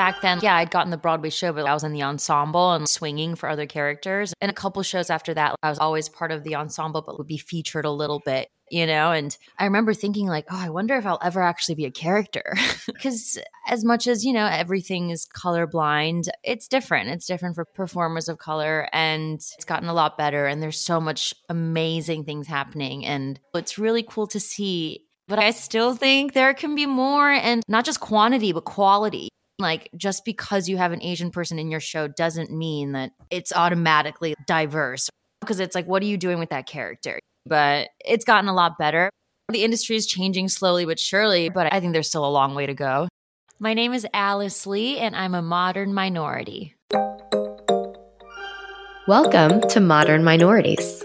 Back then, yeah, I'd gotten the Broadway show, but I was in the ensemble and swinging for other characters. And a couple shows after that, I was always part of the ensemble, but would be featured a little bit, you know? And I remember thinking, like, oh, I wonder if I'll ever actually be a character. Because as much as, you know, everything is colorblind, it's different. It's different for performers of color, and it's gotten a lot better. And there's so much amazing things happening. And it's really cool to see but I still think there can be more and not just quantity, but quality. Like, just because you have an Asian person in your show doesn't mean that it's automatically diverse. Because it's like, what are you doing with that character? But it's gotten a lot better. The industry is changing slowly but surely, but I think there's still a long way to go. My name is Alice Lee, and I'm a modern minority. Welcome to Modern Minorities.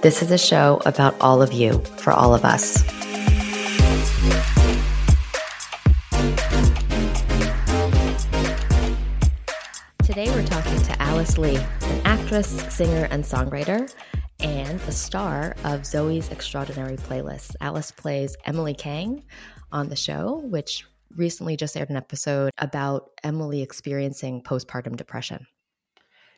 This is a show about all of you for all of us. Today we're talking to Alice Lee, an actress, singer, and songwriter, and the star of Zoey's Extraordinary Playlist. Alice plays Emily Kang on the show, which recently just aired an episode about Emily experiencing postpartum depression.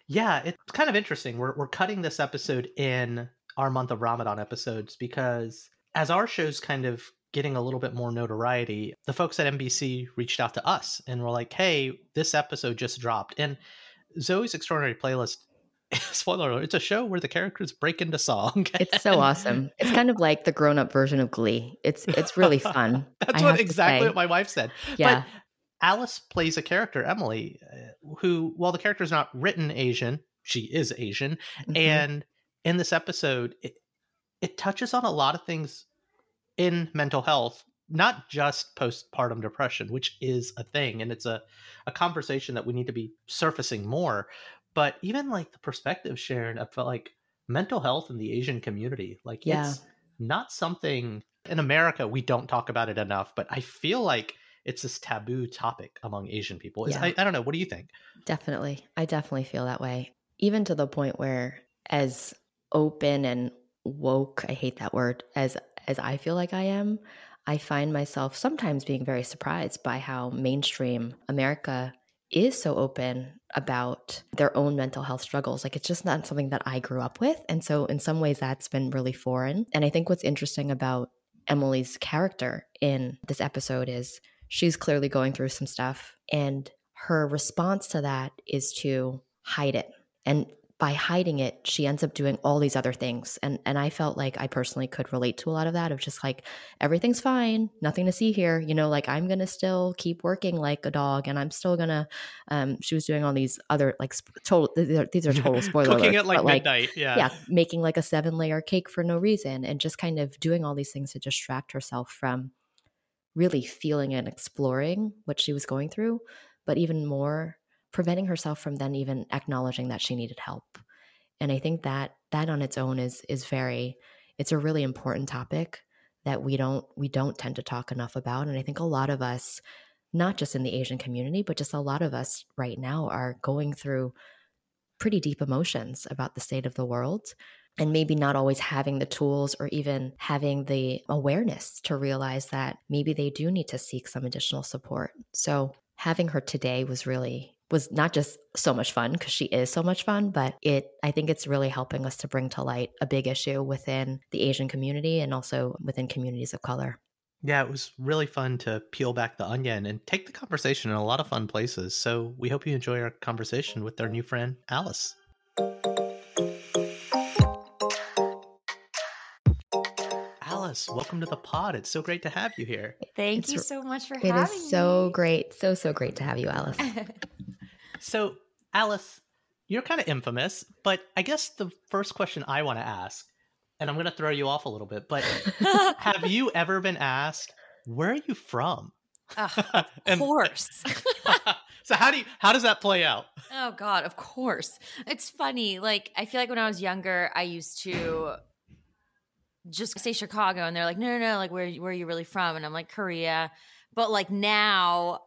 Yeah, it's kind of interesting. We're we're cutting this episode in our month of Ramadan episodes because as our show's kind of getting a little bit more notoriety, the folks at NBC reached out to us and were like, "Hey, this episode just dropped." And Zoey's Extraordinary Playlist spoiler alert, it's a show where the characters break into song. it's so awesome. It's kind of like the grown-up version of Glee. It's it's really fun. That's what exactly what my wife said. Yeah. But Alice plays a character, Emily, uh, who, while the character is not written Asian, she is Asian. Mm-hmm. And in this episode, it, it touches on a lot of things in mental health, not just postpartum depression, which is a thing. And it's a, a conversation that we need to be surfacing more. But even like the perspective, Sharon, I felt like mental health in the Asian community, like yeah. it's not something in America, we don't talk about it enough. But I feel like it's this taboo topic among Asian people. Yeah. I, I don't know. What do you think? Definitely. I definitely feel that way. Even to the point where as open and woke, I hate that word, as as I feel like I am, I find myself sometimes being very surprised by how mainstream America is so open about their own mental health struggles. Like it's just not something that I grew up with. And so in some ways that's been really foreign. And I think what's interesting about Emily's character in this episode is she's clearly going through some stuff. And her response to that is to hide it. And by hiding it, she ends up doing all these other things. And and I felt like I personally could relate to a lot of that of just like everything's fine, nothing to see here. You know, like I'm gonna still keep working like a dog, and I'm still gonna. Um, she was doing all these other like total. These are, these are total spoiler. Cooking alerts, at like midnight, like, yeah, yeah, making like a seven layer cake for no reason, and just kind of doing all these things to distract herself from really feeling and exploring what she was going through, but even more preventing herself from then even acknowledging that she needed help. And I think that that on its own is is very it's a really important topic that we don't we don't tend to talk enough about and I think a lot of us not just in the Asian community but just a lot of us right now are going through pretty deep emotions about the state of the world and maybe not always having the tools or even having the awareness to realize that maybe they do need to seek some additional support. So having her today was really was not just so much fun because she is so much fun, but it I think it's really helping us to bring to light a big issue within the Asian community and also within communities of color. Yeah, it was really fun to peel back the onion and take the conversation in a lot of fun places. So we hope you enjoy our conversation with our new friend, Alice. Alice, welcome to the pod. It's so great to have you here. Thank It's you so much for It having is so me. great. So, so great to have you, Alice. So, Alice, you're kind of infamous, but I guess the first question I want to ask, and I'm going to throw you off a little bit, but have you ever been asked, where are you from? Ugh, of course. so how do you how does that play out? Oh God, of course. It's funny. Like I feel like when I was younger, I used to just say Chicago, and they're like, no, no, no. Like where where are you really from? And I'm like Korea. But like now,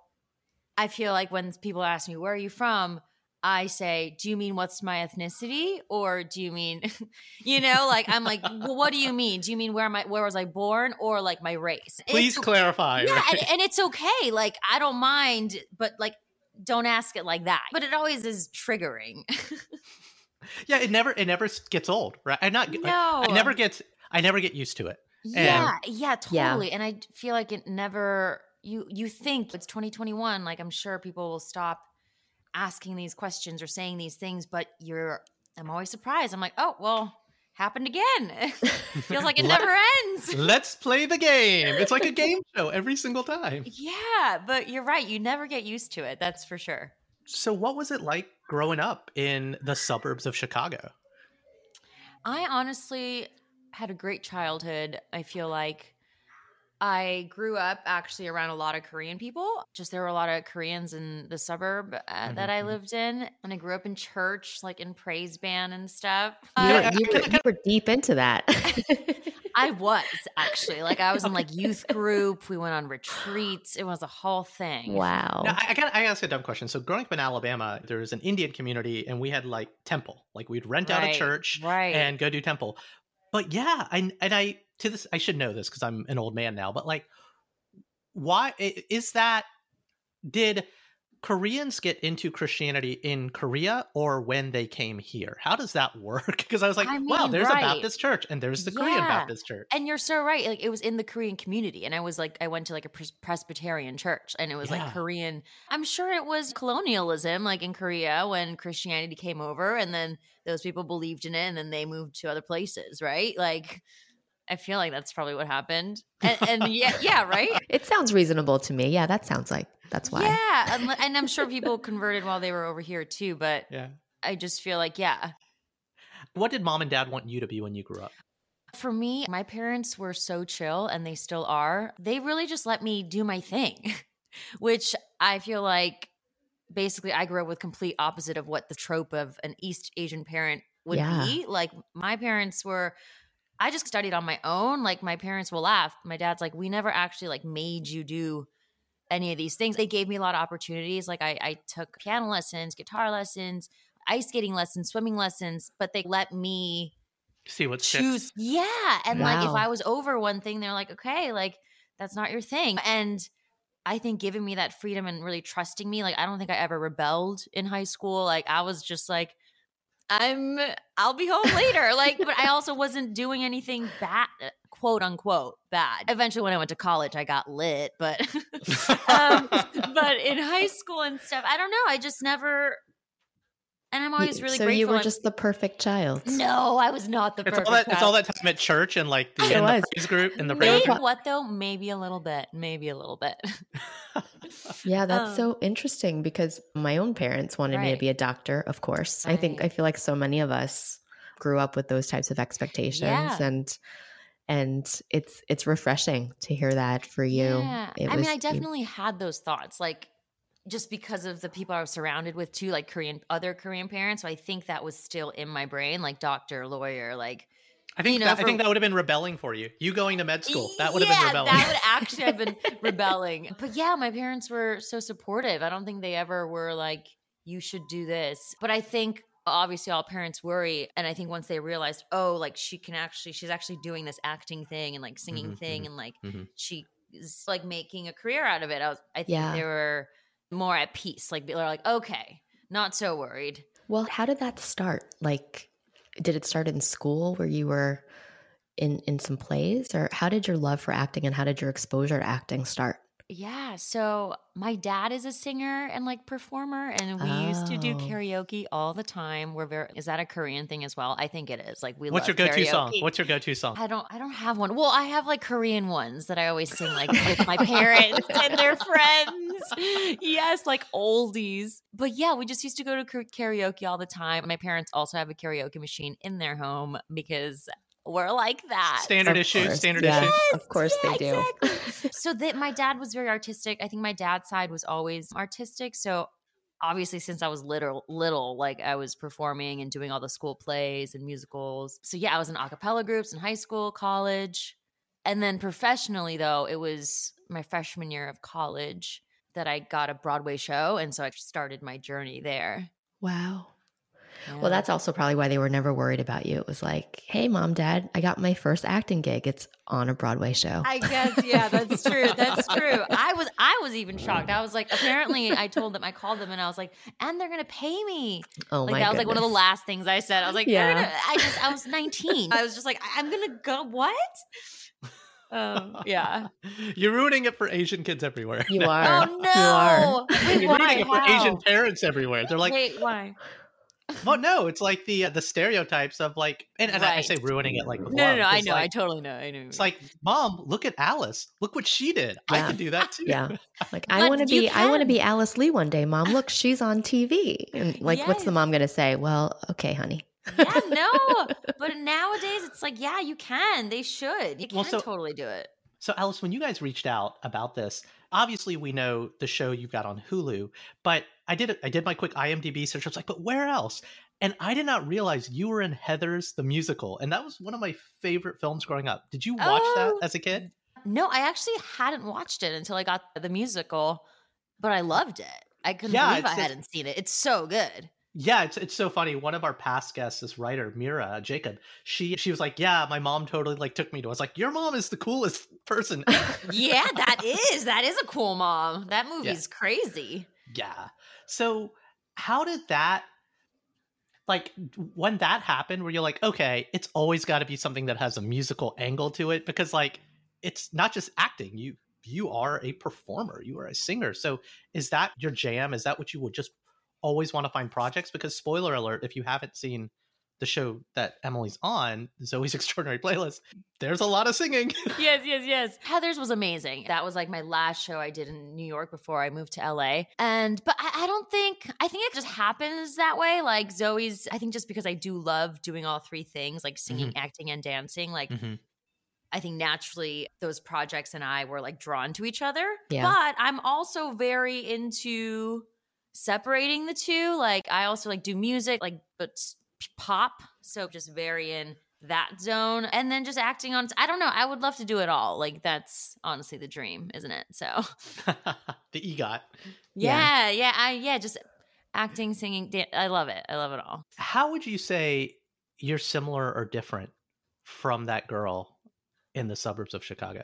I feel like when people ask me where are you from, I say, do you mean what's my ethnicity, or do you mean, you know, like I'm like, well, what do you mean? Do you mean where am I? Where was I born, or like my race? Please It's- clarify. yeah, right? and, and it's okay. Like I don't mind, but like don't ask it like that. But it always is triggering. yeah, it never it never gets old, right? I not no, I never gets I never get used to it. Yeah, yeah, Yeah. totally. And I feel like it never. You you think it's 2021? Like I'm sure people will stop asking these questions or saying these things, but you're. I'm always surprised. I'm like, oh well, happened again. Feels like it never ends. Let's play the game. It's like a game show every single time. Yeah, but you're right. You never get used to it. That's for sure. So what was it like growing up in the suburbs of Chicago? I honestly had a great childhood. I feel like I grew up actually around a lot of Korean people. Just there were a lot of Koreans in the suburb uh, that I Mhm. lived in, and I grew up in church, like in praise band and stuff. You, were, you, were, you were deep into that. I was actually like I was in like youth group. We went on retreats. It was a whole thing. wow. Now, I, I got I ask a dumb question. So growing up in Alabama, there was an Indian community, and we had like temple. Like we'd rent out a church right? and go do temple. But yeah, I and I to this I should know this because I'm an old man now. But like, why is that? Did Koreans get into Christianity in Korea or when they came here? How does that work? Because I was like, I wow, there's right. a Baptist church and there's the Korean Baptist church. And you're so right. Like it was in the Korean community, and I was like, I went to like a pres- Presbyterian church, and it was Yeah. like Korean. I'm sure it was colonialism, like in Korea when Christianity came over, and then those people believed in it, and then they moved to other places, right? Like, I feel like that's probably what happened. And, and yeah, yeah, right. It sounds reasonable to me. Yeah, that sounds like that's why. Yeah, and, and I'm sure people converted while they were over here too, but Yeah. I just feel like, yeah, What did mom and dad want you to be when you grew up? For me, my parents were so chill and they still are. They really just let me do my thing, which I feel like basically I grew up with complete opposite of what the trope of an East Asian parent would Yeah. be. Like my parents were I just studied on my own. Like my parents will laugh. My dad's like, "We never actually like made you do any of these things." They gave me a lot of opportunities. Like I I took piano lessons, guitar lessons, ice skating lessons, swimming lessons, but they let me See what choose sticks. yeah and like if i was over one thing they're like okay like that's not your thing and i think giving me that freedom and really trusting me like i don't think i ever rebelled in high school like i was just like i'm i'll be home later like but i also wasn't doing anything bad quote unquote bad. Eventually when i went to college i got lit but um, but in high school and stuff i don't know i just never and i'm always really so grateful you were I'm- just the perfect child. no i was not the It's perfect all that. It's all that time at church and like the, It in the praise group in the praise Maybe group. what though? Maybe a little bit. Maybe a little bit. Yeah, that's Um, so interesting because my own parents wanted me to be a doctor, of course. I think I feel like so many of us grew up with those types of expectations Yeah. and and it's it's refreshing to hear that for you. Yeah. It I was- mean, I you- definitely had those thoughts, like just because of the people I was surrounded with too, like Korean other Korean parents. So I think that was still in my brain, like doctor, lawyer, like I think You know, that, I think that would have been rebelling for you. You going to med school that would have been rebelling. That would actually have been rebelling. But yeah, my parents were so supportive. I don't think they ever were like, you should do this. But I think obviously all parents worry. And I think once they realized, oh, like she can actually, she's actually doing this acting thing and like singing Mhm, thing mhm, and like mhm. she is like making a career out of it. I was, I think Yeah. they were more at peace. Like they're like, okay, not so worried. Well, how did that start? Like did it start in school where you were in in some plays or how did your love for acting and how did your exposure to acting start? Yeah. So my dad is a singer and like performer, and we used to do Oh. karaoke all the time. We're very is that a Korean thing as well? I think it is. Like we What's your go-to song? What's your go-to song? I don't I don't have one. Well, I have like Korean ones that I always sing like with my parents and their friends. Yes, like oldies. But yeah, we just used to go to karaoke all the time. My parents also have a karaoke machine in their home because we're like that. Standard Of issue. course, Standard yeah. issue. Of course they do. exactly. so that my dad was very artistic. I think my dad's side was always artistic. So obviously since I was little little, like I was performing and doing all the school plays and musicals. So yeah, I was in a cappella groups in high school, college. And then professionally though, it was my freshman year of college that I got a Broadway show. And so I started my journey there. Wow. Yeah. Well, that's also probably why they were never worried about you. It was like, hey, mom, dad, I got my first acting gig. It's on a Broadway show. I guess, yeah, that's true. That's true. I was I was even shocked. I was like, apparently I told them I called them and I was like, and they're gonna pay me. oh like my that was like one of the last things I said. I was like, Yeah. yeah. I just I was 19. I was just like, I- I'm gonna go what? Um, yeah. You're ruining it for Asian kids everywhere. You now. are. Oh You are. no. Wait, You're why? ruining it for How? Asian parents everywhere. They're like, Wait, why? Well, no, it's like the uh, the stereotypes of like, and, and I, I say ruining it like No, no, love, no. I 'cause, know. I like, totally know. I know. It's like, mom, look at Alice. Look what she did. I can do that too. Yeah. Like I want to you be I want to be Alice Lee one day, mom. Look, she's on TV. And like what's the mom going to say? Well, okay, honey. yeah, no. But nowadays it's like, yeah, you can. They should. You can Well, so- totally do it. So, Alice, when you guys reached out about this, obviously we know the show you've got on Hulu, but I did I did my quick IMDb search. I was like, but where else? And I did not realize you were in Heathers the musical, and that was one of my favorite films growing up. Did you watch Oh. that as a kid? No, I actually hadn't watched it until I got the musical, but I loved it. I couldn't Yeah, believe I hadn't seen it. It's so good. Yeah, it's it's so funny. One of our past guests, this writer Mira Jacob, she she was like, "Yeah, my mom totally like took me to." I was like, "Your mom is the coolest person." ever." Yeah, that is. That is a cool mom. That movie's crazy. Yeah. So how did that like when that happened where you're like, okay, it's always got to be something that has a musical angle to it because like it's not just acting. You you are a performer, you are a singer. So is that your jam? Is that what you would just always want to find projects because spoiler alert if you haven't seen the show that Emily's on, Zoey's Extraordinary Playlist, there's a lot of singing. yes, yes, yes. Heathers was amazing. That was like my last show I did in New York before I moved to LA. And, but I, I don't think, I think it just happens that way. Like Zoey's, I think just because I do love doing all three things, like singing, acting, and dancing, like Mhm. I think naturally those projects and I were like drawn to each other. Yeah. But I'm also very into separating the two. Like I also like do music, like but s- pop. So just very in that zone. And then just acting on I don't know. I would love to do it all. Like that's honestly the dream, isn't it? So the EGOT. yeah, yeah, I yeah, just acting, singing, dan- I love it. I love it all. How would you say you're similar or different from that girl in the suburbs of Chicago?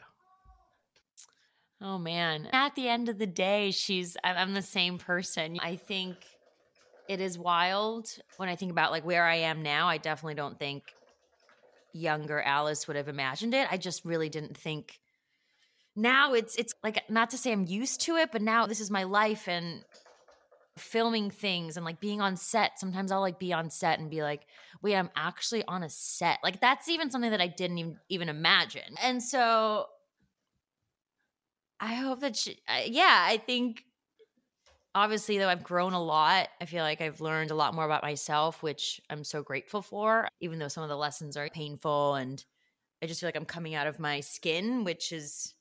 Oh man. At the end of the day, she's I'm I'm the same person. I think it is wild when I think about like where I am now. I definitely don't think younger Alice would have imagined it. I just really didn't think now it's it's like not to say I'm used to it, but now this is my life and filming things and like being on set. Sometimes I'll like be on set and be like, wait, I'm actually on a set. Like that's even something that I didn't even even imagine. And so I hope that she, yeah, I think obviously though I've grown a lot. I feel like I've learned a lot more about myself, which I'm so grateful for, even though some of the lessons are painful and I just feel like I'm coming out of my skin, which is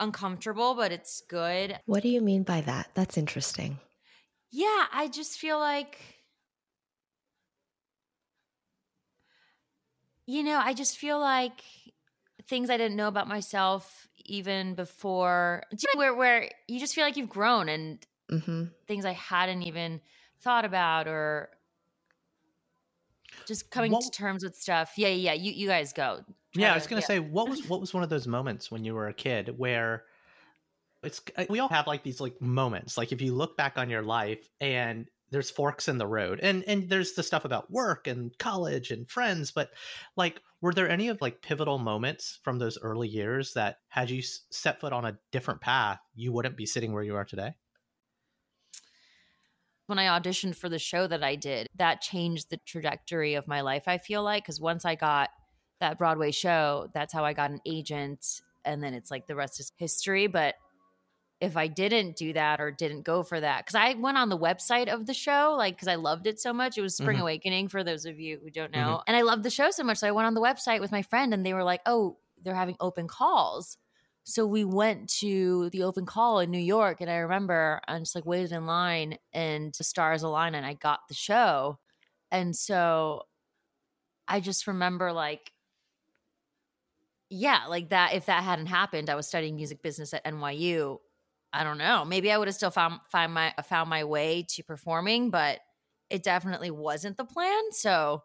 uncomfortable, but it's good. What do you mean by that? That's interesting. Yeah, I just feel like you know, I just feel like things I didn't know about myself even before do you know, where where you just feel like you've grown and hmm things I hadn't even thought about or just coming What- to terms with stuff. Yeah, yeah, yeah. You you guys go. Try Yeah, I was gonna say, what was what was one of those moments when you were a kid where it's uh, we all have like these like moments. Like if you look back on your life and there's forks in the road and and there's the stuff about work and college and friends but like were there any of like pivotal moments from those early years that had you set foot on a different path you wouldn't be sitting where you are today when I auditioned for the show that I did, that changed the trajectory of my life, I feel like. Because once I got that Broadway show, that's how I got an agent. And then it's like the rest is history. But if I didn't do that or didn't go for that, because I went on the website of the show, like, because I loved it so much. It was Spring mm-hmm. Awakening for those of you who don't know. Mm-hmm. And I loved the show so much. So I went on the website with my friend and they were like, oh, they're having open calls. So we went to the open call in New York, and I remember I just like waited in line, and the stars aligned, and I got the show. And so I just remember like, yeah, like that. If that hadn't happened, I was studying music business at NYU. I don't know. Maybe I would have still found find my found my way to performing, but it definitely wasn't the plan. So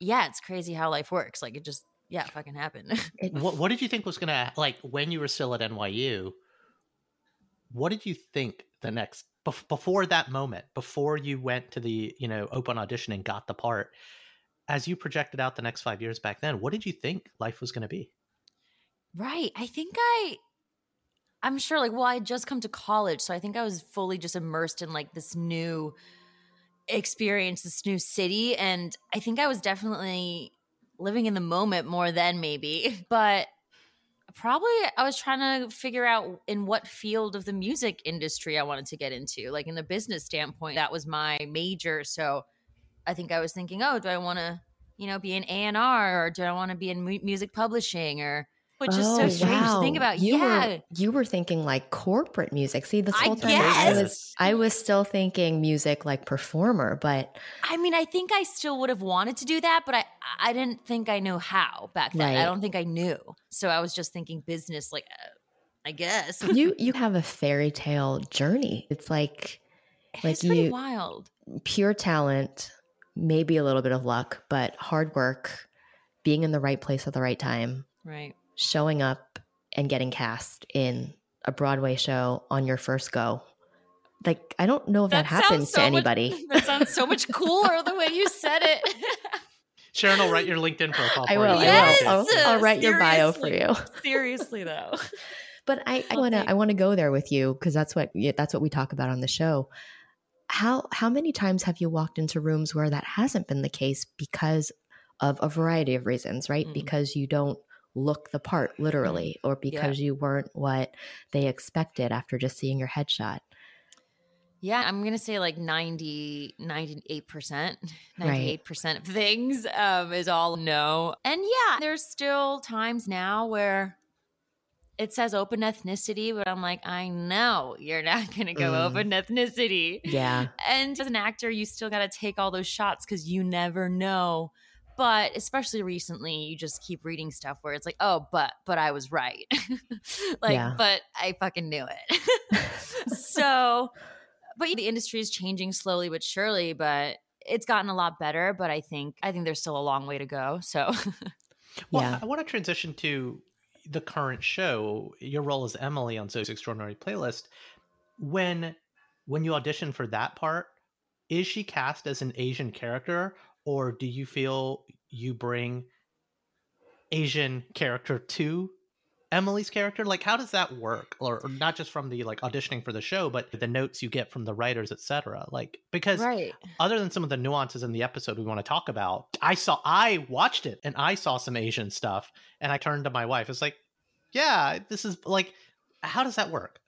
yeah, it's crazy how life works. Like it just yeah, fucking happened. what, what did you think was gonna like when you were still at NYU? What did you think the next before that moment, before you went to the you know open audition and got the part? As you projected out the next five years back then, what did you think life was going to be? Right. I think I I'm sure like well I just come to college so I think I was fully just immersed in like this new experience this new city and I think I was definitely living in the moment more than maybe. But probably I was trying to figure out in what field of the music industry I wanted to get into. Like in the business standpoint, that was my major. So I think I was thinking, oh, do I want to, you know, be an A&R or do I want to be in mu- music publishing or which oh, is so oh, strange wow. to think about. You yeah, were, you were thinking like corporate music. See, this whole I time guess. I was I was still thinking music like performer, but I mean, I think I still would have wanted to do that, but I I didn't think I knew how back then. Right. I don't think I knew, so I was just thinking business. Like, uh, I guess you you have a fairy tale journey. It's like it like you wild, pure talent, maybe a little bit of luck, but hard work, being in the right place at the right time. Right showing up and getting cast in a Broadway show on your first go. Like, I don't know if that, that happens so to anybody. Much, that sounds so much cooler the way you said it. Sharon I'll write your LinkedIn profile. I will. Yes! I will. I'll, I'll write Seriously. your bio for you. Seriously, though. but I, I want to. I want to go there with you because that's what that's what we talk about on the show. How how many times have you walked into rooms where that hasn't been the case because of a variety of reasons, right? Mm. Because you don't look the part literally or because yeah. you weren't what they expected after just seeing your headshot yeah i'm gonna say like 90 98% 98% right. of things um, is all no and yeah there's still times now where it says open ethnicity, but I'm like, I know you're not going to go mm. open ethnicity. Yeah. And as an actor, you still got to take all those shots because you never know but especially recently you just keep reading stuff where it's like oh but but i was right like yeah. but i fucking knew it so but the industry is changing slowly but surely but it's gotten a lot better but i think i think there's still a long way to go so well yeah. i want to transition to the current show your role as emily on Zoey's extraordinary playlist when when you audition for that part is she cast as an asian character or do you feel you bring Asian character to Emily's character? Like, how does that work? Or, or, not just from the like auditioning for the show, but the notes you get from the writers, etc. Like, because right. other than some of the nuances in the episode we want to talk about, I saw, I watched it and I saw some Asian stuff, and I turned to my wife. It's like, yeah, this is like, how does that work?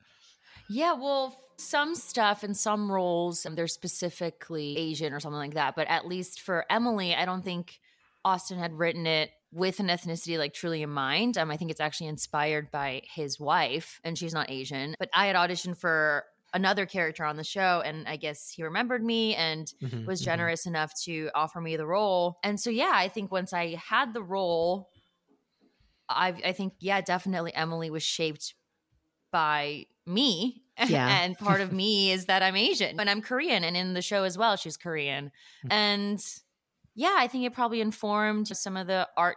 Yeah, well, some stuff and some roles, they're specifically Asian or something like that. But at least for Emily, I don't think Austin had written it with an ethnicity like truly in mind. Um, I think it's actually inspired by his wife, and she's not Asian. But I had auditioned for another character on the show, and I guess he remembered me and mm-hmm, was mm-hmm. generous mm-hmm. enough to offer me the role. And so, yeah, I think once I had the role, I, I think, yeah, definitely Emily was shaped by me yeah. and part of me is that I'm Asian and I'm Korean. And in the show as well, she's Korean. Mm. And yeah, I think it probably informed some of the art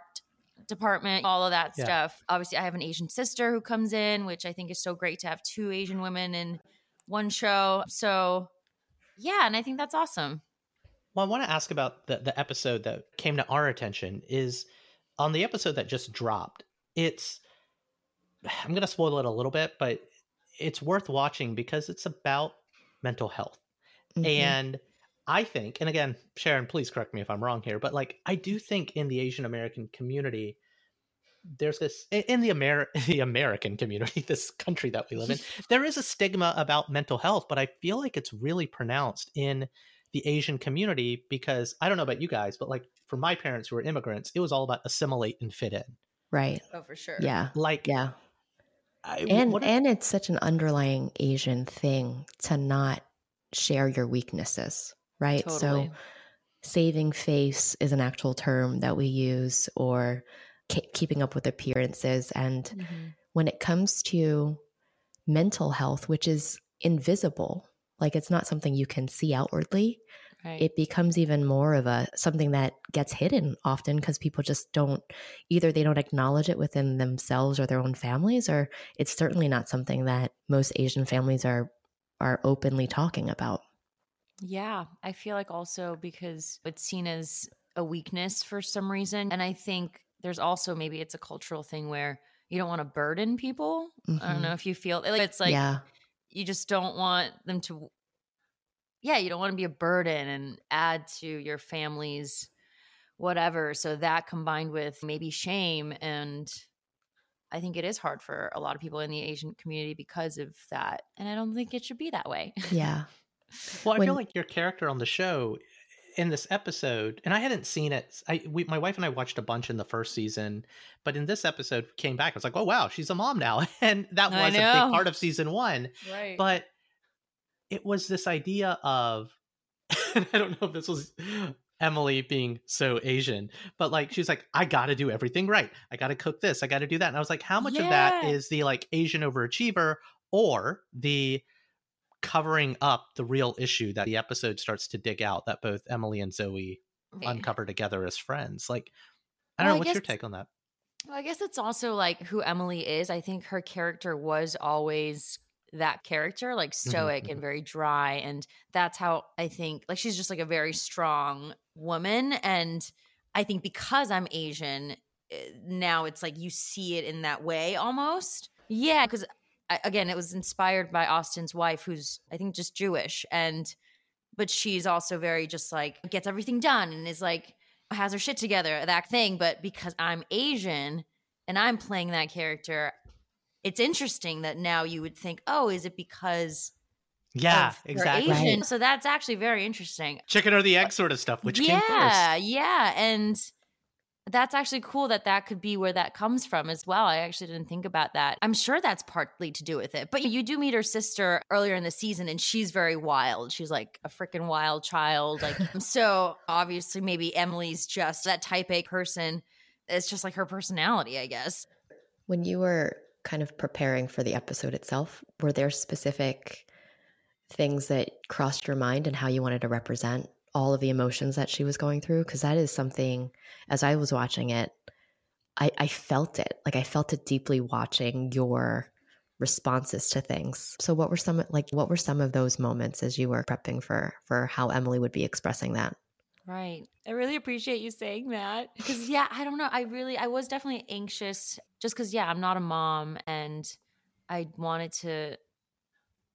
department, all of that yeah. stuff. Obviously, I have an Asian sister who comes in, which I think is so great to have two Asian women in one show. So Yeah, and I think that's awesome. Well, I want to ask about the the episode that came to our attention is on the episode that just dropped. It's I'm going to spoil it a little bit, but it's worth watching because it's about mental health. Mm-hmm. And I think, and again, Sharon, please correct me if I'm wrong here, but like I do think in the Asian American community, there's this in the Amer the American community, this country that we live in, there is a stigma about mental health, but I feel like it's really pronounced in the Asian community because I don't know about you guys, but like for my parents who were immigrants, it was all about assimilate and fit in. Right. Oh, for sure. Yeah. Like yeah. I, and and it's such an underlying Asian thing to not share your weaknesses, right? Totally. So saving face is an actual term that we use or keeping up with appearances and mm-hmm. when it comes to mental health which is invisible like it's not something you can see outwardly right. it becomes even more of a something that gets hidden often because people just don't either they don't acknowledge it within themselves or their own families or it's certainly not something that most asian families are are openly talking about yeah i feel like also because it's seen as a weakness for some reason and i think there's also maybe it's a cultural thing where you don't want to burden people mm-hmm. i don't know mm-hmm. if you feel like it's like yeah you just don't want them to yeah you don't want to be a burden and add to your family's whatever so that combined with maybe shame and i think it is hard for a lot of people in the asian community because of that and i don't think it should be that way yeah well i when, feel like your character on the show in this episode, and I hadn't seen it. I we, my wife and I watched a bunch in the first season, but in this episode came back. I was like, oh wow, she's a mom now, and that was a big part of season one. Right. But it was this idea of, I don't know if this was Emily being so Asian, but like she's like, I got to do everything right. I got to cook this. I got to do that. And I was like, how much yeah. of that is the like Asian overachiever or the covering up the real issue that the episode starts to dig out that both Emily and Zoey uncover together as friends. Like, I don't well, know. I what's your take on that? Well, I guess it's also like who Emily is. I think her character was always that character, like mm-hmm, stoic mm-hmm. and very dry. And that's how I think, like, she's just like a very strong woman. And I think because I'm Asian, eh, now it's like you see it in that way almost. Yeah, because again, it was inspired by Austin's wife, who's I think just Jewish, and but she's also very just like gets everything done and is like has her shit together, that thing. But because I'm Asian and I'm playing that character, it's interesting that now you would think, oh, is it because yeah, exactly. Asian? Right. So that's actually very interesting. Chicken or the uh, egg sort of stuff, which yeah, came first. Yeah, and that's actually cool that that could be where that comes from as well. I actually didn't think about that. I'm sure that's partly to do with it. But you do meet her sister earlier in the season and she's very wild. She's like a freaking wild child. Like so obviously maybe Emily's just that type A person. It's just like her personality, I guess. When you were kind of preparing for the episode itself, were there specific things that crossed your mind and how you wanted to represent all of the emotions that she was going through? Because that is something as i was watching it I, I felt it. Like i felt it deeply watching your responses to things. So what were some like what were some of those moments as you were prepping for for how emily would be expressing that right. I really appreciate you saying that. Because yeah i don't know. I really i was definitely anxious just because yeah i'm not a mom and i wanted to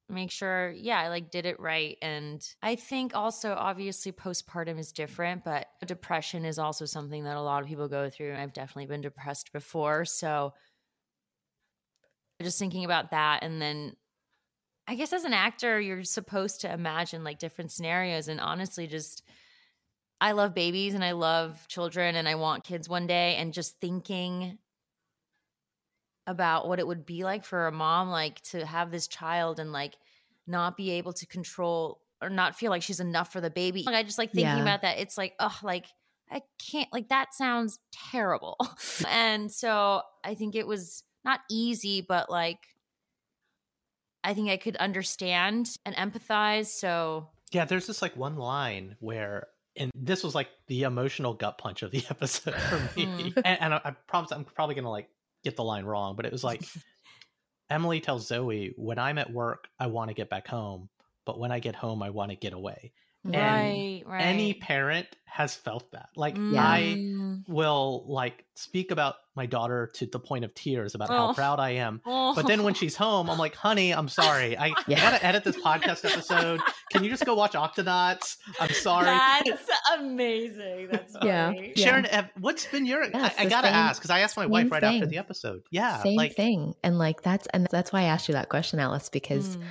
make sure yeah i like did it right and i think also obviously postpartum is different but depression is also something that a lot of people go through and i've definitely been depressed before so just thinking about that and then i guess as an actor you're supposed to imagine like different scenarios and honestly just i love babies and i love children and i want kids one day and just thinking about what it would be like for a mom like to have this child and like not be able to control or not feel like she's enough for the baby. Like I just like thinking yeah. about that. It's like, oh, like I can't like that sounds terrible. and so I think it was not easy, but like I think I could understand and empathize. So yeah, there's this like one line where and this was like the emotional gut punch of the episode for me. Mm. and, and I, I promise I'm probably gonna like get the line wrong, but it was like Emily tells Zoey, "When I'm at work, I want to get back home. but when I get home, I want to get away. And right, right. Any parent has felt that. Like Yeah. I Mm. will like speak about my daughter to the point of tears about how Oh. proud I am. Oh. But then when she's home, I'm like, honey, I'm sorry. I Yeah. gotta edit this podcast episode. Can you just go watch Octonauts? I'm sorry. That's amazing. That's Yeah. funny. Sharon, have- what's been your? Yeah, I, I gotta same- ask because I asked my wife same right after the episode. Yeah, Same like thing. And like that's and that's why I asked you that question, Alice, because Mm.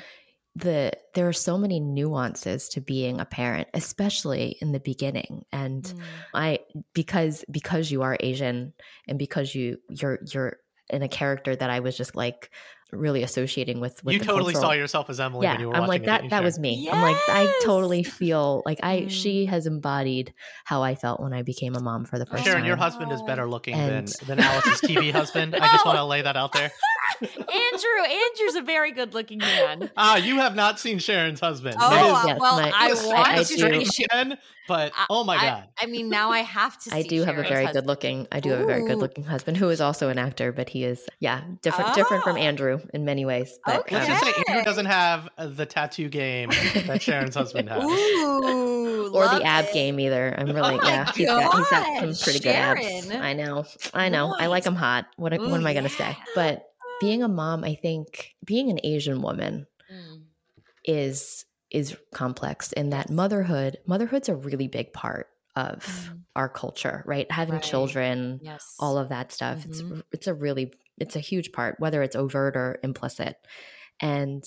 The there are so many nuances to being a parent, especially in the beginning. And Mm. I because because you are Asian and because you you're you're in a character that I was just like really associating with with you totally cultural- saw yourself as Emily yeah when you were i'm watching like it, that that was me i'm like i totally feel like i Mm. she has embodied how i felt when i became a mom for the first Sharon, time Sharon, your husband is better looking than than Alice's TV husband. I just want to lay that out there. Andrew, Andrew's a very good looking man. Ah, you have not seen Sharon's husband. Oh, It is Yes, well, my- I a want I to do. see. skin, but I- oh my god. I mean, now I have to. I see do have a very husband. good looking. I do have a very good looking husband who is also an actor, but he is yeah different different from Oh. Andrew in many ways. But Let's just say Andrew doesn't have uh, the tattoo game that Sharon's husband has. Ooh, or the ab it. game either. I'm really Oh yeah. He's got he's got some God, pretty good abs. I know. I know. I like him hot. What what am I gonna say? But being a mom, I think being an Asian woman Mm. is is complex in that motherhood motherhood's a really big part of Mm. our culture right having Right. children Yes. all of that stuff it's Mhm. it's a really it's a huge part whether it's overt or implicit and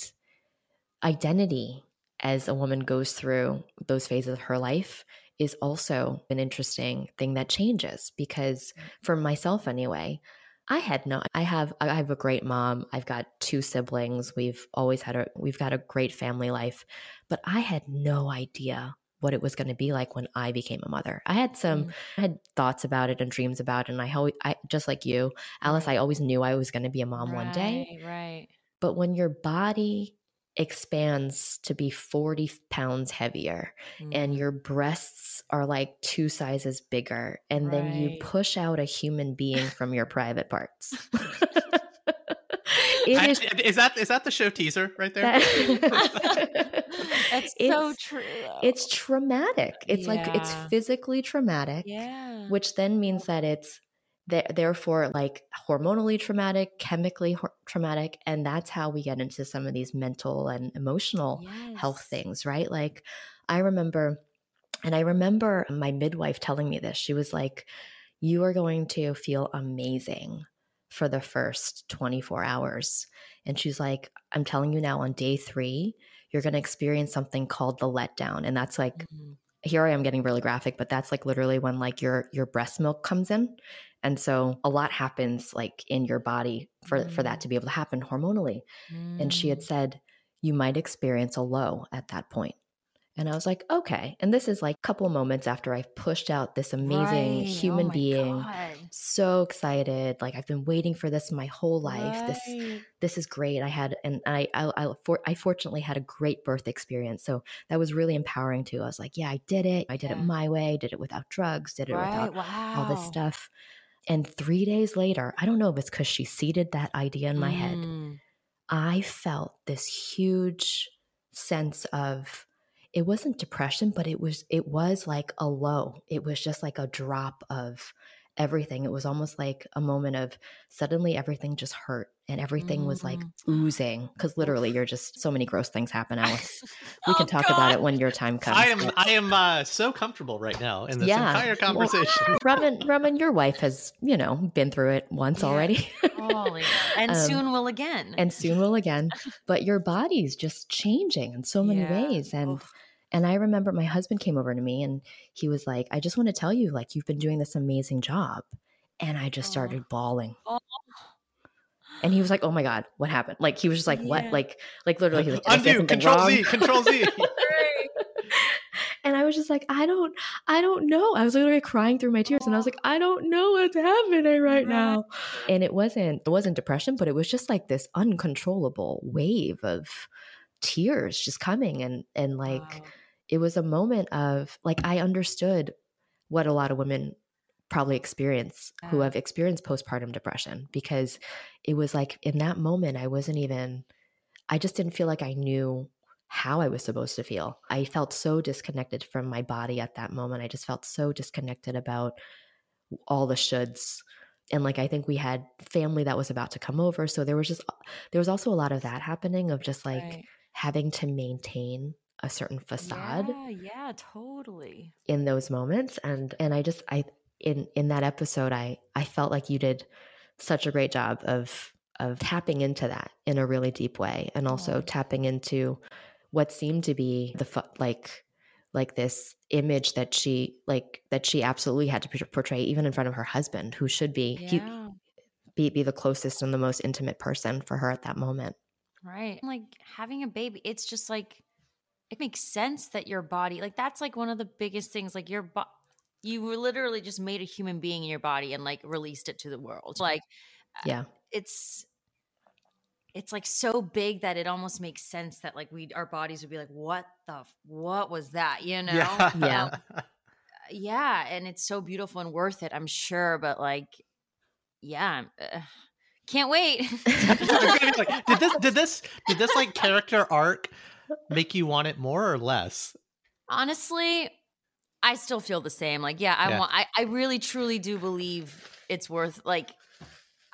identity as a woman goes through those phases of her life is also an interesting thing that changes because for myself anyway i had no i have i have a great mom. I've got two siblings. We've always had a we've got a great family life but i had no idea what it was going to be like when i became a mother. I had some Mm. i had thoughts about it and dreams about it and i always i just like you alice i always knew i was going to be a mom one day. Right, Right. but when your body expands to be 40 pounds heavier and Mm. your breasts are like two sizes bigger and then you push out a human being from your private parts it I- is is that is that the show teaser right there? that- That's so it's, true. it's traumatic it's like it's physically traumatic yeah. which then means that it's th- therefore like hormonally traumatic chemically traumatic and that's how we get into some of these mental and emotional health things right? Like i remember and i remember my midwife telling me this. She was like you are going to feel amazing for the first 24 hours. And she's like i'm telling you now on day 3 you're going to experience something called the letdown. And that's like Mhm. Here I am getting really graphic, but that's like literally when like your your breast milk comes in. And so a lot happens like in your body for for that Mm. to be able to happen hormonally. And she had Mm. said you might experience a low at that point. And I was like, okay. And this is like a couple moments after I've pushed out this amazing Right. human Oh being. God. So excited. Like I've been waiting for this my whole life. This Right. this is great. I had, and I, I, I, for, I fortunately had a great birth experience. So that was really empowering too. I was like, yeah, I did it. I did it my way, did it without drugs, did it Right. without Wow. all this stuff. And three days later, I don't know if it's because she seeded that idea in my head. Mm. I felt this huge sense of, it wasn't depression, but it was, it was like a low. It was just like a drop of everything. It was almost like a moment of suddenly everything just hurt and everything was like Mm. oozing because literally you're just so many gross things happen alice we Oh, can talk about it when your time comes I am but- I am uh, so comfortable right now in this Yeah. entire Well, conversation. Robin, Robin, your wife has, you know, been through it once Yeah. already Holy. And Um, soon will again. and soon will again. But your body's just changing in so many Yeah. ways. And Oof. And I remember my husband came over to me and he was like, I just want to tell you, like, you've been doing this amazing job. And I just Aw. started bawling. Oh. And he was like, Oh my God, what happened? Like he was just like, Yeah. What? Like, like literally he was like, "Did I say Undo, control wrong?" Z, control Z. and I was just like, I don't, I don't know. I was literally crying through my tears, and I was like, I don't know what's happening right now. And it wasn't, it wasn't depression, but it was just like this uncontrollable wave of tears just coming, and and like Wow. It was a moment of like I understood what a lot of women probably experience who uh. have experienced postpartum depression because it was like in that moment I wasn't even I just didn't feel like I knew how I was supposed to feel. I felt so disconnected from my body at that moment. I just felt so disconnected about all the shoulds. And like I think we had family that was about to come over, so there was just uh, there was also a lot of that happening of just like Right. having to maintain a certain facade Yeah, yeah, totally. in those moments and and I just I in in that episode I I felt like you did such a great job of of tapping into that in a really deep way and also Aw. tapping into what seemed to be the fu- like like this image that she like that she absolutely had to por- portray even in front of her husband who should be he, be be the closest and the most intimate person for her at that moment Right. Like having a baby, it's just like it makes sense that your body, like that's like one of the biggest things. Like your bo- you were literally just made a human being in your body and like released it to the world. Like yeah it's it's like so big that it almost makes sense that like we our bodies would be like, what the f- what was that? You know? Yeah. Um, yeah, and it's so beautiful and worth it, I'm sure. But like, yeah, I'm- uh, can't wait. I was gonna be like, did this did this did this like character arc make you want it more or less? Honestly, I still feel the same. Like, yeah, I Yeah. want. I, I really, truly do believe it's worth. Like,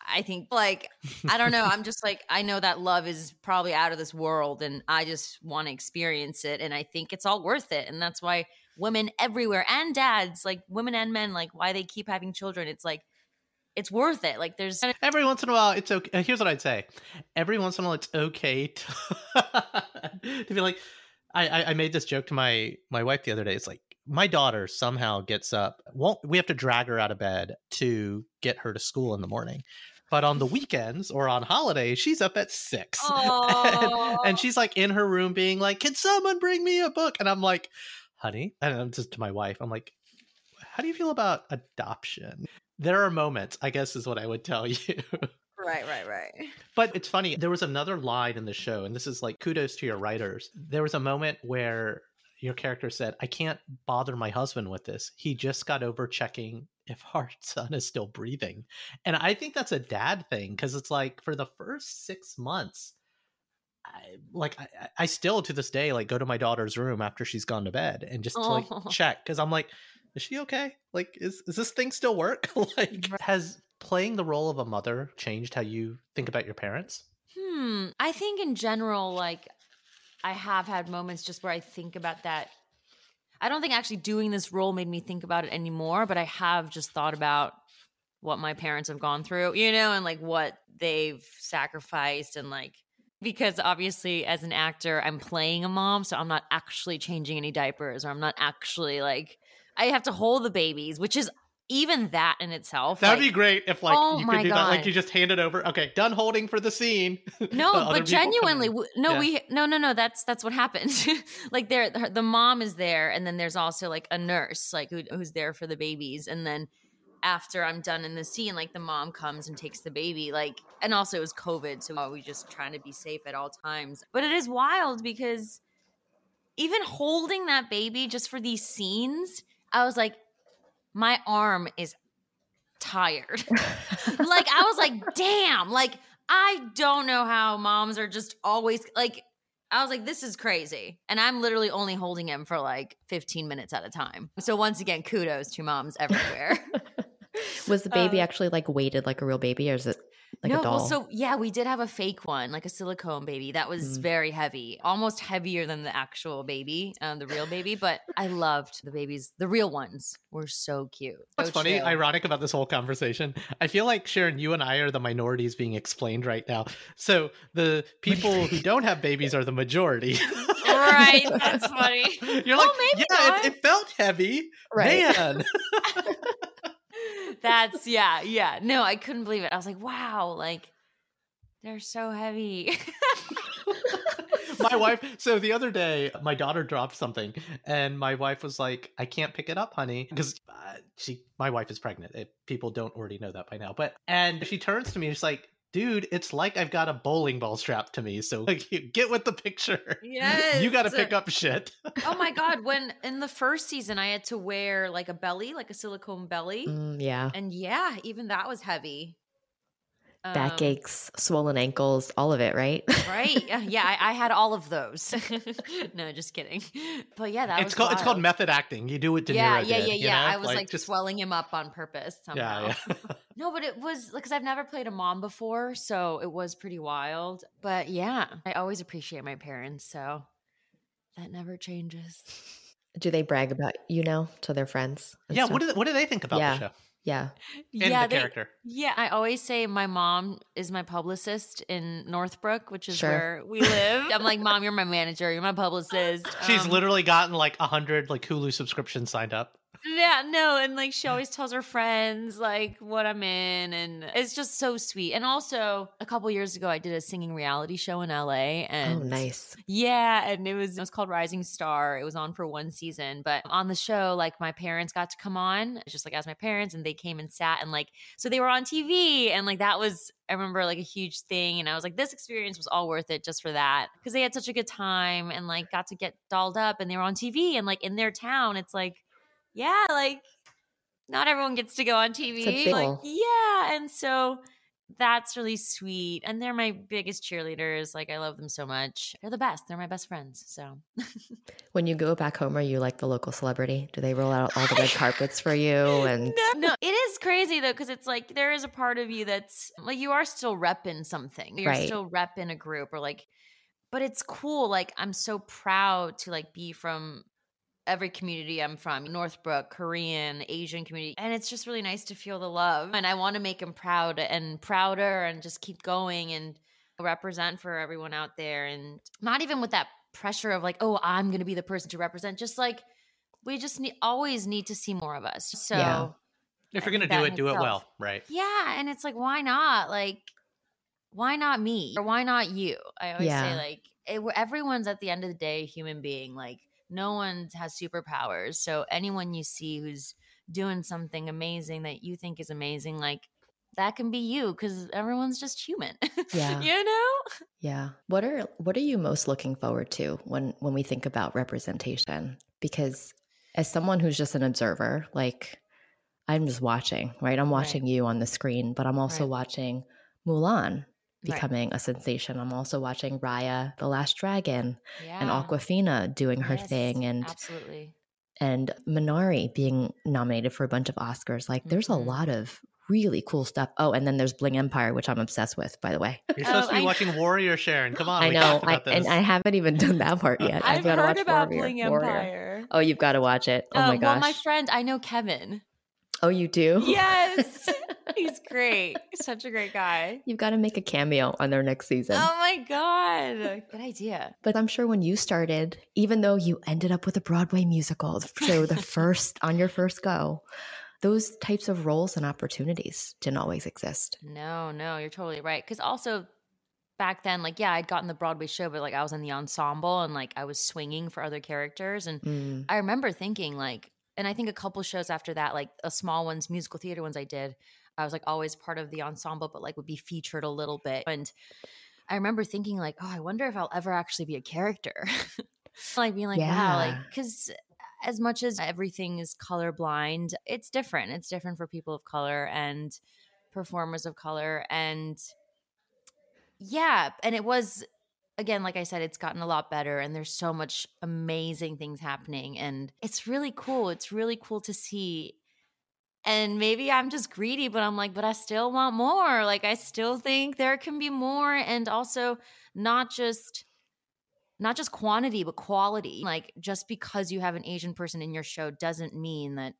I think, like, I don't know. I'm just like, I know that love is probably out of this world, and I just want to experience it, and I think it's all worth it, and that's why women everywhere and dads, like women and men, like why they keep having children. It's like, it's worth it. Like, there's Every once in a while, it's okay. Here's what I'd say: every once in a while, it's okay to, to be like. I, I I made this joke to my my wife the other day. It's like my daughter somehow gets up. Won't we have to drag her out of bed to get her to school in the morning? But on the weekends or on holidays, she's up at six, Aw. and she's like in her room being like, "Can someone bring me a book?" And I'm like, "Honey," and I'm just to my wife. I'm like, "How do you feel about adoption?" There are moments, I guess, is what I would tell you. right, right, right. But it's funny. There was another line in the show, and this is like kudos to your writers. There was a moment where your character said, I can't bother my husband with this. He just got over checking if our son is still breathing. And I think that's a dad thing because it's like for the first six months, I, like I, I- still to this day like go to my daughter's room after she's gone to bed and just to like Oh. check because I'm like, is she okay? Like, is is this thing still work? like, has playing the role of a mother changed how you think about your parents? Hmm. I think in general, like I have had moments just where I think about that. I don't think actually doing this role made me think about it anymore, but I have just thought about what my parents have gone through, you know, and like what they've sacrificed and like because obviously as an actor I'm playing a mom, so I'm not actually changing any diapers or I'm not actually like I have to hold the babies, which is even that in itself. That would like- be great if like Oh you could do that. Like you just hand it over. Okay, done holding for the scene. No, The but genuinely, no, Yeah. we no, no, no. That's that's what happened. like there, the mom is there, and then there's also like a nurse, like who, who's there for the babies, and then after I'm done in the scene, like the mom comes and takes the baby, like, and also it was COVID, so we just trying to be safe at all times. But it is wild because even holding that baby just for these scenes, I was like, my arm is tired. like I was like, damn, like I don't know how moms are just always like I was like, this is crazy. And I'm literally only holding him for like 15 minutes at a time. So once again, kudos to moms everywhere. Was the baby Uh, actually like weighted like a real baby, or is it like no, a doll? well, so yeah, we did have a fake one, like a silicone baby. That was Mm. very heavy, almost heavier than the actual baby, um, the real baby. But I loved the babies. The real ones were so cute. What's So funny, chill. ironic about this whole conversation? I feel like Sharon, you and I are the minorities being explained right now. So the people who don't have babies are the majority. Right, that's funny. You're Well, like, maybe yeah, it, it felt heavy, Right. man. That's yeah, yeah. No, I couldn't believe it. I was like, wow, like they're so heavy. my wife so the other day my daughter dropped something and my wife was like i can't pick it up honey because uh, she my wife is pregnant people don't already know that by now but and she turns to me she's like dude it's like i've got a bowling ball strapped to me so like get with the picture Yes. you got to pick up shit oh my god, when in the first season I had to wear like a belly, like a silicone belly. Mm, yeah. And yeah, even that was heavy. Um, Backaches, swollen ankles, all of it, right? right? Yeah, yeah I, I, had all of those. no, just kidding. But yeah, that it's was called wild. it's called method acting. You do what De Niro yeah, yeah, did, yeah, you yeah. know? I was like, just swelling him up on purpose somehow. yeah, yeah. no, but it was because I've never played a mom before, so it was pretty wild. But yeah, I always appreciate my parents, so that never changes. do they brag about you know to their friends? yeah. stuff? What do they, what do they think about Yeah. the show yeah. and yeah, the they- character? Yeah, I always say my mom is my publicist in Northbrook, which is Sure. where we live. I'm like, Mom, you're my manager, you're my publicist. She's Um, literally gotten like a hundred like Hulu subscriptions signed up. Yeah, no, and like she always tells her friends like what I'm in, and it's just so sweet. And also, a couple years ago, I did a singing reality show in LA, oh, and oh, nice. yeah, and it was it was called Rising Star. It was on for one season, but on the show, like my parents got to come on, just like as my parents, and they came and sat and like so they were on TV, and like that was I remember like a huge thing, and I was like, this experience was all worth it just for that because they had such a good time and like got to get dolled up, and they were on TV, and like in their town, it's like, yeah, like not everyone gets to go on TV, like yeah, and so that's really sweet. And they're my biggest cheerleaders. Like I love them so much. They're the best. They're my best friends. So When you go back home, are you like the local celebrity? Do they roll out all the red carpets for you? And no, no, it is crazy though because it's like there is a part of you that's like you are still repping something. You're Right. still repping a group or like, but it's cool. Like I'm so proud to like be from every community I'm from Northbrook, Korean, Asian community. And it's just really nice to feel the love. And I want to make them proud and prouder and just keep going and represent for everyone out there. And not even with that pressure of like, oh, I'm going to be the person to represent. Just like, we just need, always need to see more of us. So, Yeah. If you're gonna do it, in do it well, right? yeah, and it's like, why not? Like, why not me or why not you? I always Yeah. say like, it, everyone's at the end of the day a human being. Like, no one has superpowers. So anyone you see who's doing something amazing that you think is amazing, like that can be you because everyone's just human. Yeah. you know. yeah, what are what are you most looking forward to when when we think about representation? Because as someone who's just an observer, like I'm just watching, right? I'm watching you on the screen, but I'm also Right. watching Mulan Right. becoming a sensation. I'm also watching Raya, the Last Dragon, Yeah. and Awkwafina doing her Yes, thing, and absolutely. and Minari being nominated for a bunch of Oscars. Like, there's Mhm. a lot of really cool stuff. Oh, and then there's Bling Empire, which I'm obsessed with, by the way. You're supposed Oh, to be I- watching Warrior, Sharon. Come on, I we know, I, this. and I haven't even done that part yet. I've gotta heard watch about Warrior- Bling Warrior. Empire. Oh, you've got to watch it. Oh Uh, my gosh. Well, my friend, I know Kevin. oh, you do? Yes, he's great. Such a great guy. You've got to make a cameo on their next season. Oh my god, good idea. But I'm sure when you started, even though you ended up with a Broadway musical, so the first on your first go, those types of roles and opportunities didn't always exist. No, no, you're totally right. Because also back then, like, yeah, I'd gotten the Broadway show, but like I was in the ensemble and like I was swinging for other characters, and Mm, I remember thinking like, and I think a couple shows after that, like a small ones, musical theater ones I did, I was like always part of the ensemble, but like would be featured a little bit. And I remember thinking like, oh, I wonder if I'll ever actually be a character. like being like, wow, like because uh, as much as everything is colorblind, it's different. It's different for people of color and performers of color. And yeah, and it was again, like I said, it's gotten a lot better and there's so much amazing things happening. And it's really cool. It's really cool to see. And maybe I'm just greedy, but I'm like, but I still want more. Like, I still think there can be more. And also, not just not just quantity but quality like just because you have an asian person in your show doesn't mean that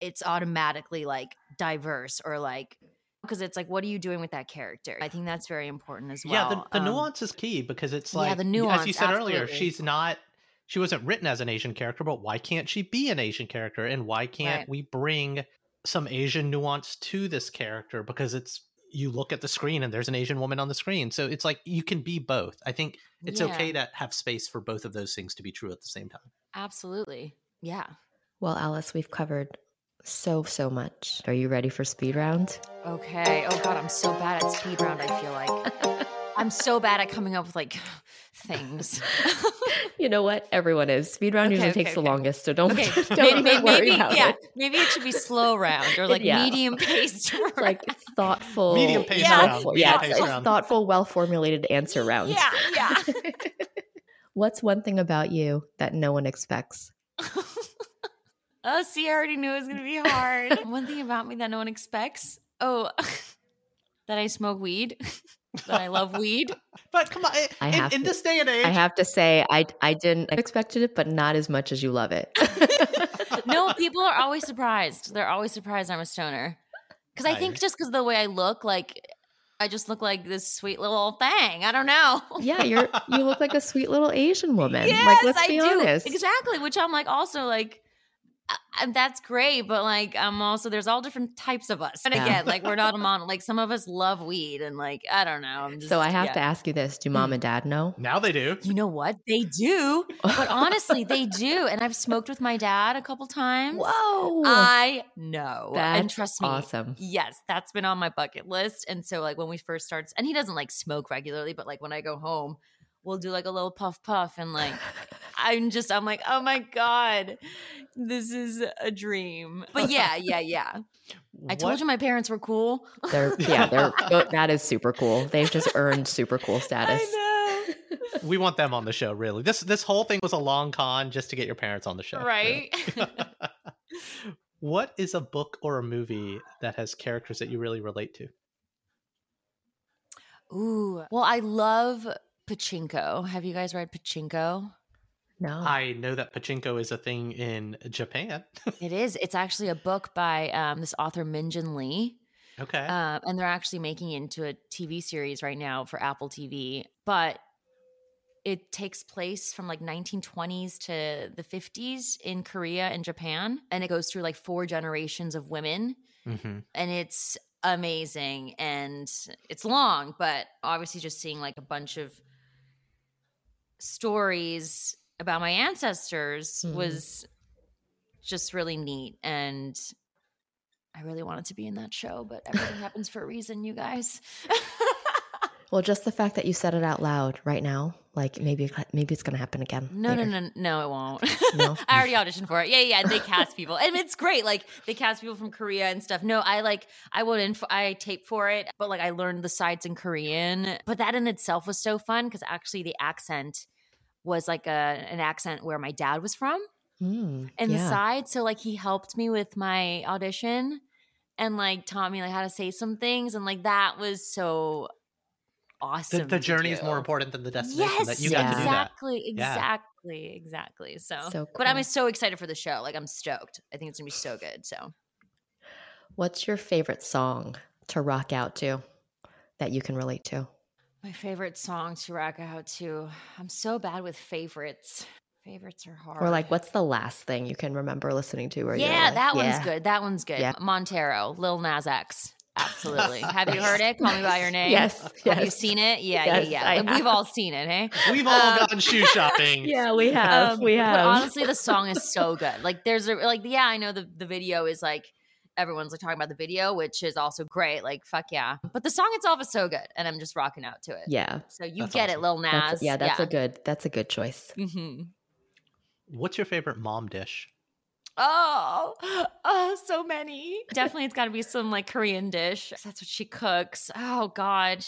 it's automatically like diverse or like because it's like what are you doing with that character i think that's very important as well yeah, the, the Um, nuance is key because it's like yeah, the nuance, as you said earlier, she's not she wasn't written as an Asian character, but why can't she be an Asian character? And why can't Right. we bring some Asian nuance to this character? Because it's you look at the screen and there's an Asian woman on the screen. So it's like you can be both. I think it's Yeah. okay to have space for both of those things to be true at the same time. absolutely yeah Well, Alice, we've covered so, so much. Are you ready for speed round? okay oh god i'm so bad at speed round i feel like I'm so bad at coming up with like things. you know what? Everyone is. Speed round Okay, usually okay, takes the longest, so don't, Okay, don't maybe, maybe, worry about yeah, it. maybe it should be slow round or like Yeah. medium paced. It's like thoughtful, Medium pace Yeah. round. well, medium yeah, pace it's like round. thoughtful, well formulated answer round. yeah, yeah. What's one thing about you that no one expects? Oh, see, I already knew it was going to be hard. One thing about me that no one expects. Oh, that I smoke weed. That I love weed. But come on, eh, I in, in to- this day and age, I have to say, I I didn't expect it, but not as much as you love it. No, people are always surprised. They're always surprised I'm a stoner. Because I think just because the way I look, like I just look like this sweet little thing. I don't know. yeah, you're you look like a sweet little Asian woman. Yes, like, let's I be do. honest. Exactly. Which I'm like, also like, Uh, that's great, but like, I'm also there's all different types of us. And Yeah. again, like we're not a mon. Like some of us love weed, and like I don't know. I'm just, So I have yeah. to ask you this: Do mm. mom and dad know? now they do. You know what? They do, but honestly, they do. And I've smoked with my dad a couple times. Whoa, I know. and trust me. awesome. Yes, that's been on my bucket list. And so, like, when we first started, and he doesn't like smoke regularly, but like when I go home, we'll do like a little puff puff. And like, I'm just, I'm like, oh my God, this is a dream. But yeah, yeah, yeah. I told What- you my parents were cool. They're yeah, they're that is super cool. They've just earned super cool status. I we want them on the show. Really, this this whole thing was a long con just to get your parents on the show. know. Right? what is a book or a movie that has characters that you really relate to? Ooh. Well, I love Pachinko. Have you guys read Pachinko? No, I know that pachinko is a thing in Japan. It is. It's actually a book by um, this author Min Jin Lee. okay. Uh, and they're actually making it into a TV series right now for Apple TV. But it takes place from like 1920s to the 50s in Korea and Japan. And it goes through like four generations of women. hmm And it's amazing. And it's long, but obviously just seeing like a bunch of stories about my ancestors Mhm. was just really neat. And I really wanted to be in that show, but everything happens for a reason, you guys. well, just the fact that you said it out loud right now, like maybe maybe it's gonna happen again. No, no, later. no, no, it won't. No? I already auditioned for it. Yeah, yeah. They cast people, and it's great. Like they cast people from Korea and stuff. No, I like I would in For, I taped for it, but like I learned the sides in Korean. But that in itself was so fun because actually the accent was like a an accent where my dad was from Mm, and the yeah. side. So like he helped me with my audition and like taught me like how to say some things, and like that was so awesome. The, the journey is more important than the destination. Yes, that you got to do that. exactly, Yeah. exactly, exactly. So, So but I'm so excited for the show. Like, I'm stoked. I think it's gonna be so good. So, What's your favorite song to rock out to that you can relate to? My favorite song to rock out to. I'm so bad with favorites. Favorites are hard. Or like, what's the last thing you can remember listening to? Where you're yeah, like, that yeah. one's good. That one's good. Yeah. Montero, Lil Nas X. Absolutely. Have you heard it? Call me by your name. Yes, Have you seen it? Yeah, Yes, yeah, I yeah. We've have. all seen it, hey? We've all Um, gone shoe shopping. Yeah, we have. Um, we have. But honestly, the song is so good. Like, there's a like, yeah, I know the the video is like everyone's like talking about the video, which is also great. Like, fuck yeah. But the song itself is so good. And I'm just rocking out to it. Yeah. So you that's get awesome. it, Lil Nas. That's, yeah, that's yeah. a good, that's a good choice. Mm-hmm. What's your favorite mom dish? Oh, oh, so many. Definitely, it's got to be some like Korean dish. That's what she cooks. Oh, God.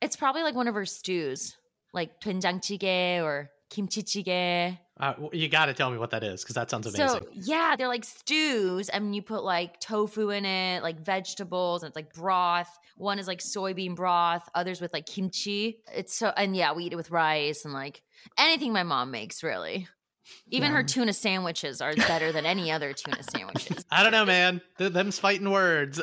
It's probably like one of her stews, like doenjangjjigae or kimchi Uh, you got to tell me what that is because that sounds amazing. So yeah, they're like stews. I mean, you put like tofu in it, like vegetables, and it's like broth. One is like soybean broth, others with like kimchi. It's so and yeah, we eat it with rice and like anything my mom makes. Really, even her tuna sandwiches are better than any other tuna sandwiches. I don't know, man. Th- them's fighting words. Ooh,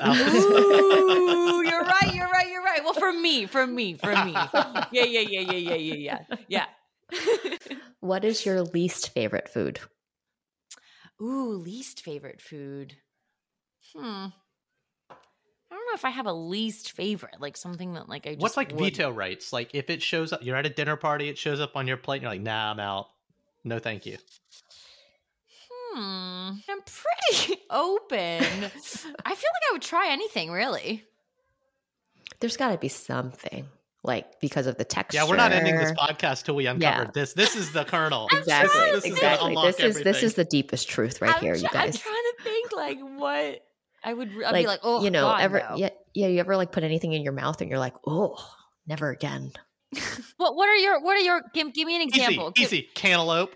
you're right. You're right. You're right. Well, for me, for me, for me. Yeah, yeah, yeah, yeah, yeah, yeah, yeah, yeah. What is your least favorite food? Ooh, least favorite food. Hmm. I don't know if I have a least favorite, like something that like I just What's like would- veto rights? Like if it shows up, you're at a dinner party, it shows up on your plate, and you're like, nah, I'm out. No, thank you. Hmm. I'm pretty open. I feel like I would try anything really. There's got to be something. Like because of the texture. Yeah, we're not ending this podcast till we uncover Yeah. this. This is the kernel. Exactly, This, this is exactly. unlock This is this is the deepest truth right I'm here, you try- I'm guys. trying to think like what I would. I'd like, be like, oh, you know, God, ever no." yeah, yeah, you ever like put anything in your mouth and you're like, oh, never again. What what are your what are your give, give me an example? Easy, Give- easy. Cantaloupe,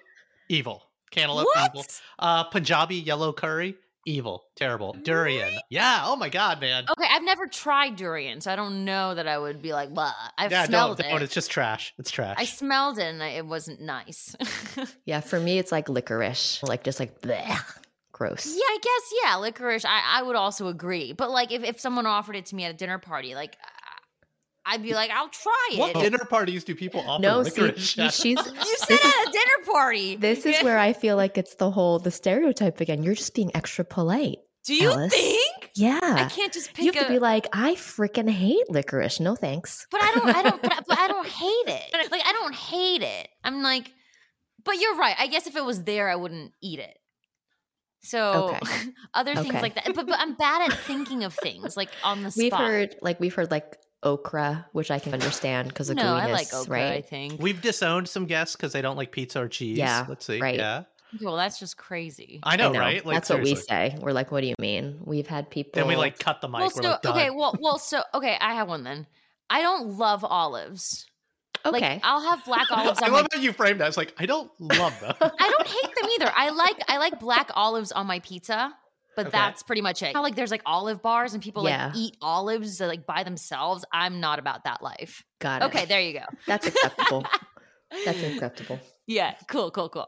evil. Cantaloupe, What? evil. Uh, Punjabi yellow curry, evil. Terrible. Durian. Yeah. Oh my god, man. Okay, I've never tried durian, so I don't know that I would be like, "Blah." I've yeah, smelled don't, it. don't. It's just trash. It's trash. I smelled it and it wasn't nice. yeah, Yeah, for me it's like licorice, like just like bleh, gross. Yeah, I guess yeah, licorice. I, I would also agree, but like if, if someone offered it to me at a dinner party, like I'd be like, I'll try it. what dinner parties do people offer No, see, licorice? she- she's you said at a dinner party. this is where I feel like it's the whole the stereotype again. You're just being extra polite. Do you Alice. think? Yeah. I can't just pick you have a. to be like, I freaking hate licorice. No thanks. but I don't. I don't. But, I- but I don't hate it. Like I don't hate it. I'm like, but you're right. I guess if it was there, I wouldn't eat it. So Okay. other things Okay. like that. But but I'm bad at thinking of things like on the spot. We've heard like we've heard like okra, which I can understand because of no, I like okra. I think. We've disowned some guests because they don't like pizza or cheese. Yeah, Let's see. right. Yeah. well, that's just crazy. I know, I know. right? Like, That's what we say. We're like, what do you mean? We've had people. Then we like cut the mic. well, We're so like, done. okay. Well, well, so okay. I have one then. I don't love olives. Okay. Like I'll have black olives I on my love how you framed that. It's like I don't love them. I don't hate them either. I like I like black olives on my pizza, but Okay. that's pretty much it. How like there's like olive bars and people Yeah. like eat olives uh, like by themselves. I'm not about that life. Got it. Okay, there you go. That's acceptable. That's acceptable. Yeah, cool, cool, cool.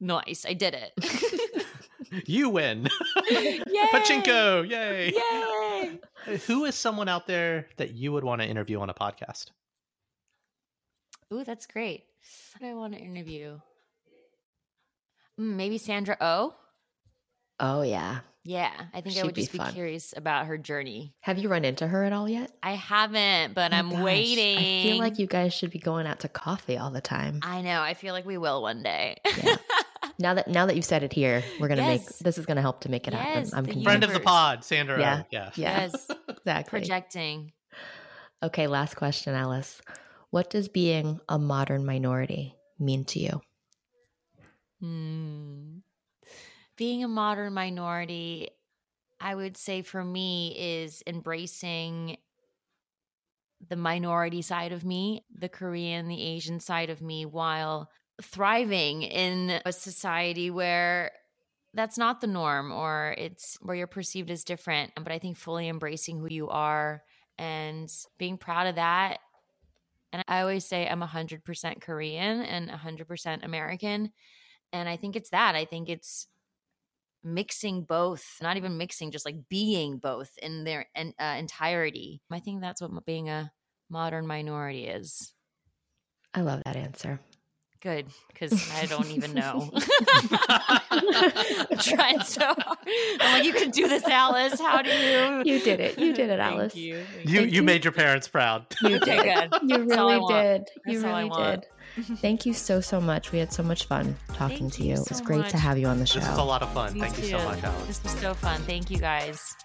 Nice, I did it. you win. Yay! Pachinko. Yay. Yay! Who is someone out there that you would want to interview on a podcast? Ooh, that's great. What do I want to interview? Mm, Maybe Sandra Oh. Oh yeah. Yeah, I think I She'd would be just be fun. curious about her journey. Have you run into her at all yet? I haven't, but Oh I'm gosh, waiting. I feel like you guys should be going out to coffee all the time. I know. I feel like we will one day. Yeah. Now that now that you've said it here, we're gonna make this is gonna help to make it happen. I'm convinced. Friend of the pod, Sandra. Yeah. Yeah. Yeah. Yes. exactly. Projecting. Okay, last question, Alice. What does being a modern minority mean to you? Hmm. Being a modern minority, I would say for me is embracing the minority side of me, the Korean, the Asian side of me, while thriving in a society where that's not the norm or it's where you're perceived as different. But I think fully embracing who you are and being proud of that. And I always say I'm 100% Korean and 100% American. And I think it's that. I think it's mixing both, not even mixing, just like being both in their en- uh, entirety. I think that's what being a modern minority is. I love that answer. Good, because I don't even know. I'm trying so hard. I'm like, you can do this, Alice. How do you? You did it. You did it, Thank Alice. you. Thank You Thank you you. made your parents proud. You did. good. You That's all I really did. You That's all I really did. Thank you so so much. We had so much fun talking Thank to you you. It was so great to have you on the show. This is a lot of fun. Me Thank you so much, Alex. This was so fun. Thank you guys.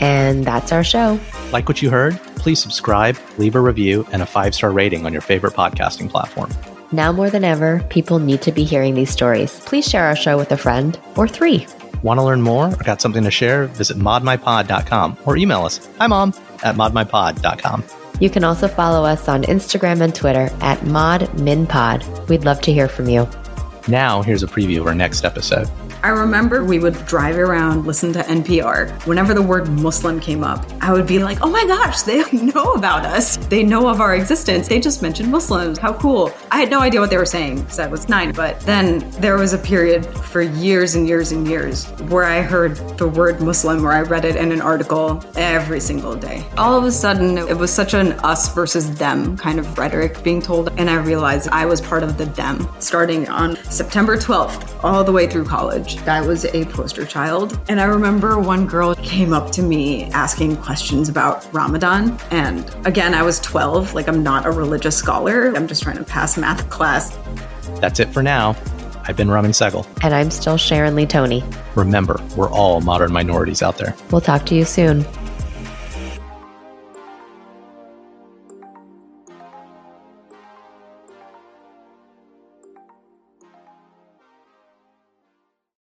And that's our show. Like what you heard? Please subscribe, leave a review, and a five star rating on your favorite podcasting platform. Now more than ever, people need to be hearing these stories. Please share our show with a friend or three. Want to learn more or got something to share? Visit modminpod.com or email us. Hi, mom, at modminpod.com. You can also follow us on Instagram and Twitter at ModMinPod. We'd love to hear from you. Now, here's a preview of our next episode. I remember we would drive around, listen to NPR. Whenever the word Muslim came up, I would be like, oh my gosh, they know about us. They know of our existence. They just mentioned Muslims. How cool. I had no idea what they were saying because I was nine. But then there was a period for years and years and years where I heard the word Muslim or I read it in an article every single day. All of a sudden, it was such an us versus them kind of rhetoric being told. And I realized I was part of the them starting on September 12th, all the way through college. I was a poster child. And I remember one girl came up to me asking questions about Ramadan. And again, I was 12, like I'm not a religious scholar. I'm just trying to pass math class. That's it for now. I've been Raman Sehgal. And I'm still Sharon Lee Thony. Remember, we're all modern minorities out there. We'll talk to you soon.